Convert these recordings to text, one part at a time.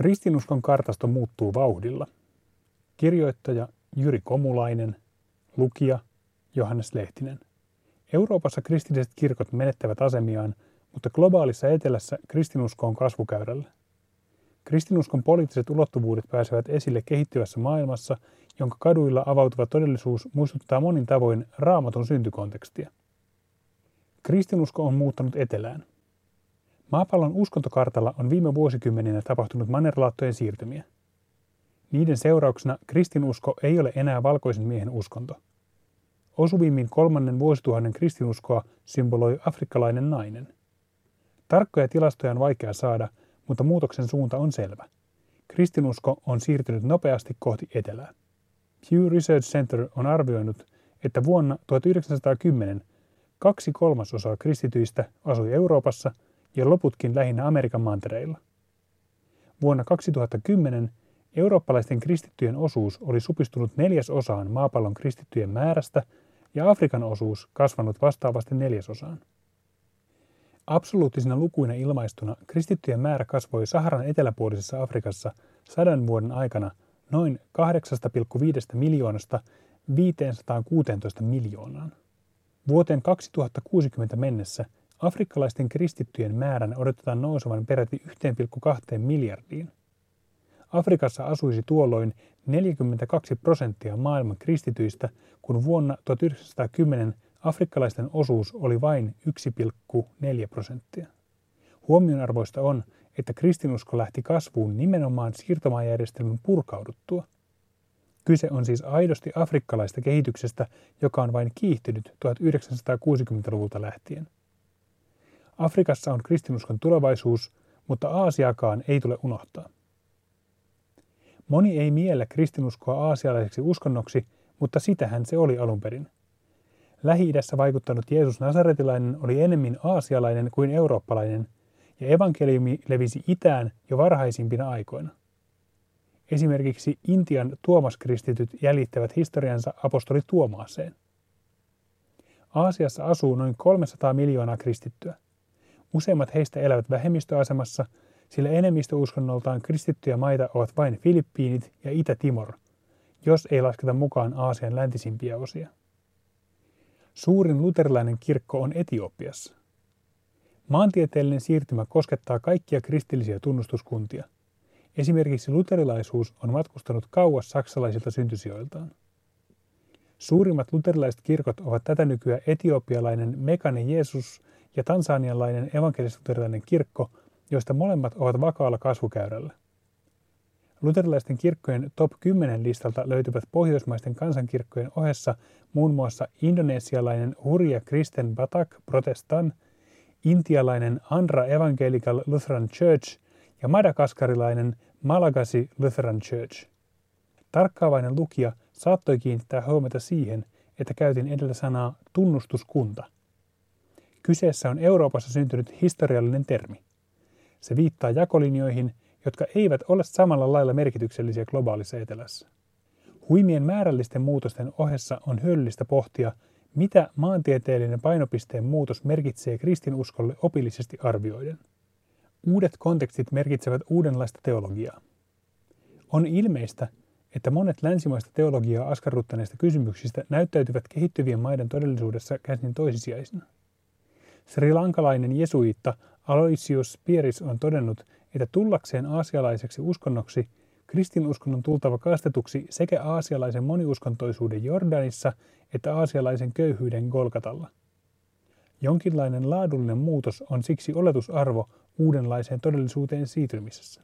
Kristinuskon kartasto muuttuu vauhdilla. Kirjoittaja Jyri Komulainen, lukija Johannes Lehtinen. Euroopassa kristilliset kirkot menettävät asemiaan, mutta globaalissa etelässä kristinusko on kasvukäyrällä. Kristinuskon poliittiset ulottuvuudet pääsevät esille kehittyvässä maailmassa, jonka kaduilla avautuva todellisuus muistuttaa monin tavoin raamatun syntykontekstia. Kristinusko on muuttanut etelään. Maapallon uskontokartalla on viime vuosikymmeninä tapahtunut mannerlaattojen siirtymiä. Niiden seurauksena kristinusko ei ole enää valkoisen miehen uskonto. Osuvimmin kolmannen vuosituhannen kristinuskoa symboloi afrikkalainen nainen. Tarkkoja tilastoja on vaikea saada, mutta muutoksen suunta on selvä. Kristinusko on siirtynyt nopeasti kohti etelää. Pew Research Center on arvioinut, että vuonna 1910 kaksi kolmasosaa kristityistä asui Euroopassa – ja loputkin lähinnä Amerikan mantereilla. Vuonna 2010 eurooppalaisten kristittyjen osuus oli supistunut neljäsosaan maapallon kristittyjen määrästä ja Afrikan osuus kasvanut vastaavasti neljäsosaan. Absoluuttisina lukuina ilmaistuna kristittyjen määrä kasvoi Saharan eteläpuolisessa Afrikassa sadan vuoden aikana noin 8,5 miljoonasta 516 miljoonaan. Vuoteen 2060 mennessä – Afrikkalaisten kristittyjen määrän odotetaan nousevan peräti 1,2 miljardiin. Afrikassa asuisi tuolloin 42 prosenttia maailman kristityistä, kun vuonna 1910 afrikkalaisten osuus oli vain 1,4 prosenttia. Huomionarvoista on, että kristinusko lähti kasvuun nimenomaan siirtomaajärjestelmän purkauduttua. Kyse on siis aidosti afrikkalaista kehityksestä, joka on vain kiihtynyt 1960-luvulta lähtien. Afrikassa on kristinuskon tulevaisuus, mutta Aasiakaan ei tule unohtaa. Moni ei miellä kristinuskoa aasialaiseksi uskonnoksi, mutta sitähän se oli alun perin. Lähi-idässä vaikuttanut Jeesus Nasaretilainen oli enemmän aasialainen kuin eurooppalainen, ja evankeliumi levisi itään jo varhaisimpina aikoina. Esimerkiksi Intian tuomaskristityt jäljittävät historiansa apostoli Tuomaaseen. Aasiassa asuu noin 300 miljoonaa kristittyä. Useimmat heistä elävät vähemmistöasemassa, sillä enemmistöuskonnoltaan kristittyjä maita ovat vain Filippiinit ja Itä-Timor, jos ei lasketa mukaan Aasian läntisimpiä osia. Suurin luterilainen kirkko on Etiopiassa. Maantieteellinen siirtymä koskettaa kaikkia kristillisiä tunnustuskuntia. Esimerkiksi luterilaisuus on matkustanut kauas saksalaisilta syntysijoiltaan. Suurimmat luterilaiset kirkot ovat tätä nykyään etiopialainen Mekane Jeesus ja tansanialainen evankelis-luterilainen kirkko, joista molemmat ovat vakaalla kasvukäyrällä. Luterilaisten kirkkojen top 10 listalta löytyvät pohjoismaisten kansankirkkojen ohessa muun muassa indonesialainen Huria Kristen Batak Protestan, intialainen Andra Evangelical Lutheran Church ja madagaskarilainen Malagasi Lutheran Church. Tarkkaavainen lukija saattoi kiinnittää huomiota siihen, että käytin edellä sanaa tunnustuskunta – Kyseessä on Euroopassa syntynyt historiallinen termi. Se viittaa jakolinjoihin, jotka eivät ole samalla lailla merkityksellisiä globaalissa etelässä. Huimien määrällisten muutosten ohessa on hyödyllistä pohtia, mitä maantieteellinen painopisteen muutos merkitsee kristinuskolle opillisesti arvioiden. Uudet kontekstit merkitsevät uudenlaista teologiaa. On ilmeistä, että monet länsimaista teologiaa askarruttaneista kysymyksistä näyttäytyvät kehittyvien maiden todellisuudessa käsin toisisijaisina. Sri Lankalainen jesuitta Aloysius Pieris on todennut, että tullakseen aasialaiseksi uskonnoksi kristinuskonnon tultava kastetuksi sekä aasialaisen moniuskontoisuuden Jordanissa että aasialaisen köyhyyden Golgatalla. Jonkinlainen laadullinen muutos on siksi oletusarvo uudenlaiseen todellisuuteen siirtymisessä.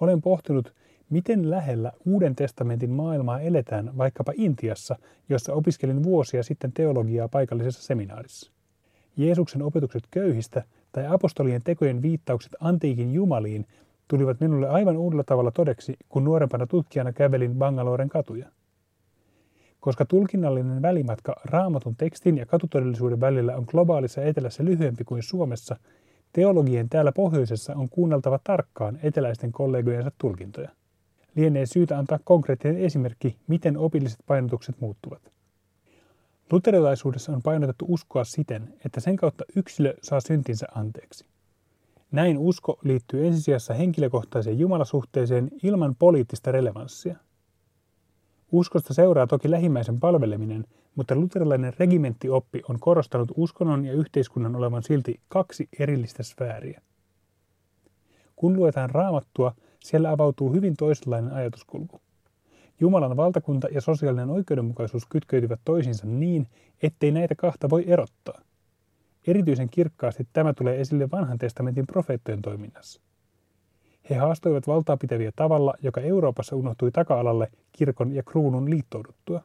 Olen pohtinut, miten lähellä Uuden testamentin maailmaa eletään vaikkapa Intiassa, jossa opiskelin vuosia sitten teologiaa paikallisessa seminaarissa. Jeesuksen opetukset köyhistä tai apostolien tekojen viittaukset antiikin jumaliin tulivat minulle aivan uudella tavalla todeksi, kun nuorempana tutkijana kävelin Bangaloren katuja. Koska tulkinnallinen välimatka raamatun tekstin ja katutodellisuuden välillä on globaalissa etelässä lyhyempi kuin Suomessa, teologien täällä pohjoisessa on kuunneltava tarkkaan eteläisten kollegojensa tulkintoja. Lienee syytä antaa konkreettinen esimerkki, miten opilliset painotukset muuttuvat. Luterilaisuudessa on painotettu uskoa siten, että sen kautta yksilö saa syntinsä anteeksi. Näin usko liittyy ensisijassa henkilökohtaiseen jumalasuhteeseen ilman poliittista relevanssia. Uskosta seuraa toki lähimmäisen palveleminen, mutta luterilainen regimenttioppi on korostanut uskonnon ja yhteiskunnan olevan silti kaksi erillistä sfääriä. Kun luetaan raamattua, siellä avautuu hyvin toisenlainen ajatuskulku. Jumalan valtakunta ja sosiaalinen oikeudenmukaisuus kytkeytyvät toisiinsa niin, ettei näitä kahta voi erottaa. Erityisen kirkkaasti tämä tulee esille vanhan testamentin profeettojen toiminnassa. He haastoivat valtaa pitäviä tavalla, joka Euroopassa unohtui taka-alalle kirkon ja kruunun liittouduttua.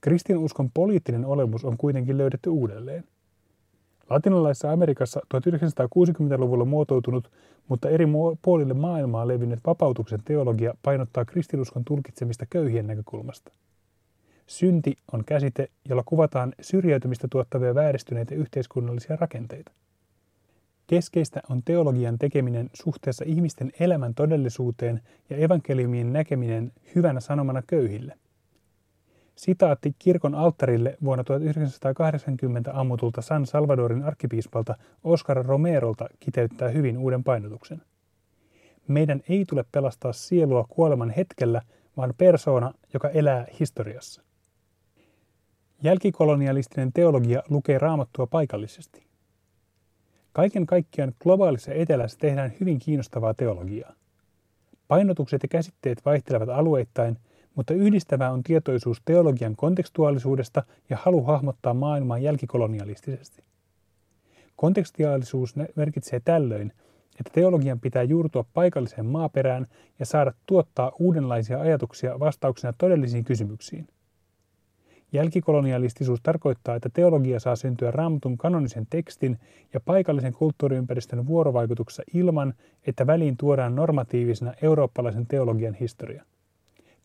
Kristinuskon poliittinen olemus on kuitenkin löydetty uudelleen. Latinalaisessa Amerikassa 1960-luvulla muotoutunut, mutta eri puolille maailmaa levinnyt vapautuksen teologia painottaa kristinuskon tulkitsemista köyhien näkökulmasta. Synti on käsite, jolla kuvataan syrjäytymistä tuottavia vääristyneitä yhteiskunnallisia rakenteita. Keskeistä on teologian tekeminen suhteessa ihmisten elämän todellisuuteen ja evankeliumien näkeminen hyvänä sanomana köyhille. Sitaatti kirkon alttarille vuonna 1980 ammutulta San Salvadorin arkkipiispalta Oscar Romerolta kiteyttää hyvin uuden painotuksen. Meidän ei tule pelastaa sielua kuoleman hetkellä, vaan persoona, joka elää historiassa. Jälkikolonialistinen teologia lukee raamattua paikallisesti. Kaiken kaikkiaan globaalissa etelässä tehdään hyvin kiinnostavaa teologiaa. Painotukset ja käsitteet vaihtelevat alueittain, mutta yhdistävää on tietoisuus teologian kontekstuaalisuudesta ja halu hahmottaa maailmaa jälkikolonialistisesti. Kontekstuaalisuus merkitsee tällöin, että teologian pitää juurtua paikalliseen maaperään ja saada tuottaa uudenlaisia ajatuksia vastauksena todellisiin kysymyksiin. Jälkikolonialistisuus tarkoittaa, että teologia saa syntyä raamatun kanonisen tekstin ja paikallisen kulttuuriympäristön vuorovaikutuksessa ilman, että väliin tuodaan normatiivisena eurooppalaisen teologian historia.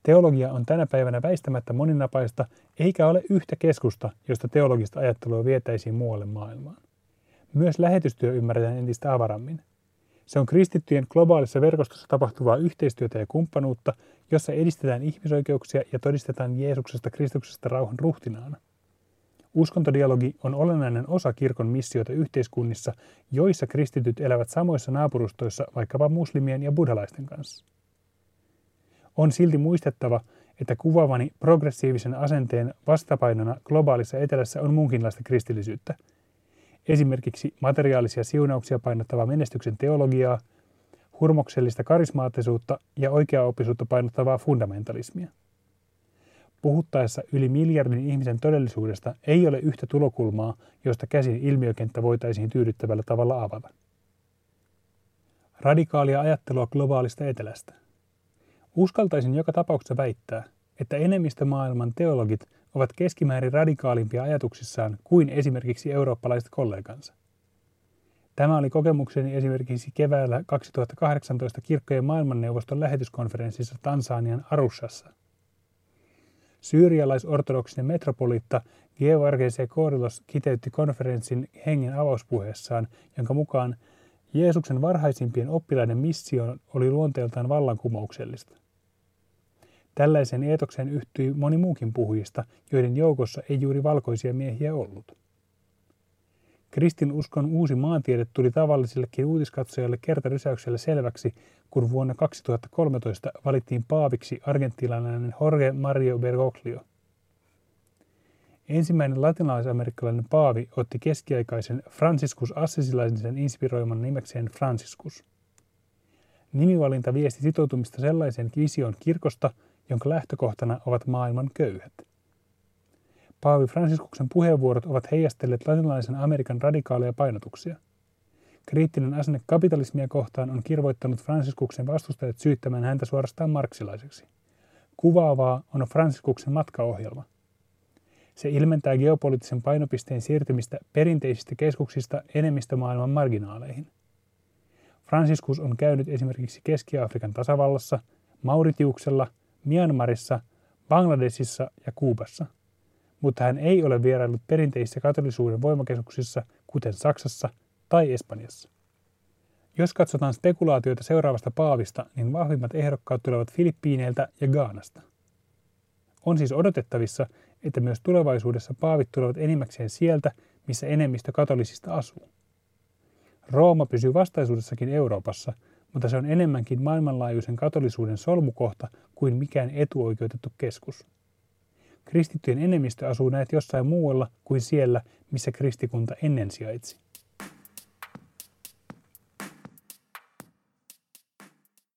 Teologia on tänä päivänä väistämättä moninapaista, eikä ole yhtä keskusta, josta teologista ajattelua vietäisiin muualle maailmaan. Myös lähetystyö ymmärretään entistä avarammin. Se on kristittyjen globaalissa verkostossa tapahtuvaa yhteistyötä ja kumppanuutta, jossa edistetään ihmisoikeuksia ja todistetaan Jeesuksesta Kristuksesta rauhan ruhtinaana. Uskontodialogi on olennainen osa kirkon missiota yhteiskunnissa, joissa kristityt elävät samoissa naapurustoissa vaikkapa muslimien ja buddhalaisten kanssa. On silti muistettava, että kuvaavani progressiivisen asenteen vastapainona globaalissa etelässä on muunkinlaista kristillisyyttä – esimerkiksi materiaalisia siunauksia painottavaa menestyksen teologiaa, hurmoksellista karismaattisuutta ja oikeaoppisuutta painottavaa fundamentalismia. Puhuttaessa yli miljardin ihmisen todellisuudesta ei ole yhtä tulokulmaa, josta käsin ilmiökenttä voitaisiin tyydyttävällä tavalla avata. Radikaalia ajattelua globaalista etelästä. Uskaltaisin joka tapauksessa väittää, että enemmistö maailman teologit ovat keskimäärin radikaalimpia ajatuksissaan kuin esimerkiksi eurooppalaiset kollegansa. Tämä oli kokemukseni esimerkiksi keväällä 2018 kirkkojen maailmanneuvoston lähetyskonferenssissa Tansanian Arushassa. Syyrialaisortodoksinen metropoliitta C. Korilos kiteytti konferenssin hengen avauspuheessaan, jonka mukaan Jeesuksen varhaisimpien oppilaiden missio oli luonteeltaan vallankumouksellista. Tällaisen eetokseen yhtyi moni muukin puhujista, joiden joukossa ei juuri valkoisia miehiä ollut. Kristin uskon uusi maantiede tuli tavallisillekin uutiskatsojalle kertarysäyksellä selväksi, kun vuonna 2013 valittiin paaviksi argentinalainen Jorge Mario Bergoglio. Ensimmäinen latinalaisamerikkalainen paavi otti keskiaikaisen Franciscus Assisilaisen inspiroiman nimekseen Franciscus. Nimivalinta viesti sitoutumista sellaiseen visioon kirkosta, jonka lähtökohtana ovat maailman köyhät. Paavi Fransiskuksen puheenvuorot ovat heijastelleet latinalaisen Amerikan radikaaleja painotuksia. Kriittinen asenne kapitalismia kohtaan on kirvoittanut Fransiskuksen vastustajat syyttämään häntä suorastaan marksilaiseksi. Kuvaavaa on Fransiskuksen matkaohjelma. Se ilmentää geopoliittisen painopisteen siirtymistä perinteisistä keskuksista enemmistömaailman marginaaleihin. Franciscus on käynyt esimerkiksi Keski-Afrikan tasavallassa, Mauritiuksella – Myanmarissa, Bangladesissa ja Kuubassa, mutta hän ei ole vieraillut perinteisissä katolisuuden voimakeskuksissa, kuten Saksassa tai Espanjassa. Jos katsotaan spekulaatioita seuraavasta paavista, niin vahvimmat ehdokkaat tulevat Filippiineiltä ja Gaanasta. On siis odotettavissa, että myös tulevaisuudessa paavit tulevat enimmäkseen sieltä, missä enemmistö katolisista asuu. Rooma pysyy vastaisuudessakin Euroopassa, mutta se on enemmänkin maailmanlaajuisen katolisuuden solmukohta kuin mikään etuoikeutettu keskus. Kristittyjen enemmistö asuu näet jossain muualla kuin siellä, missä kristikunta ennen sijaitsi.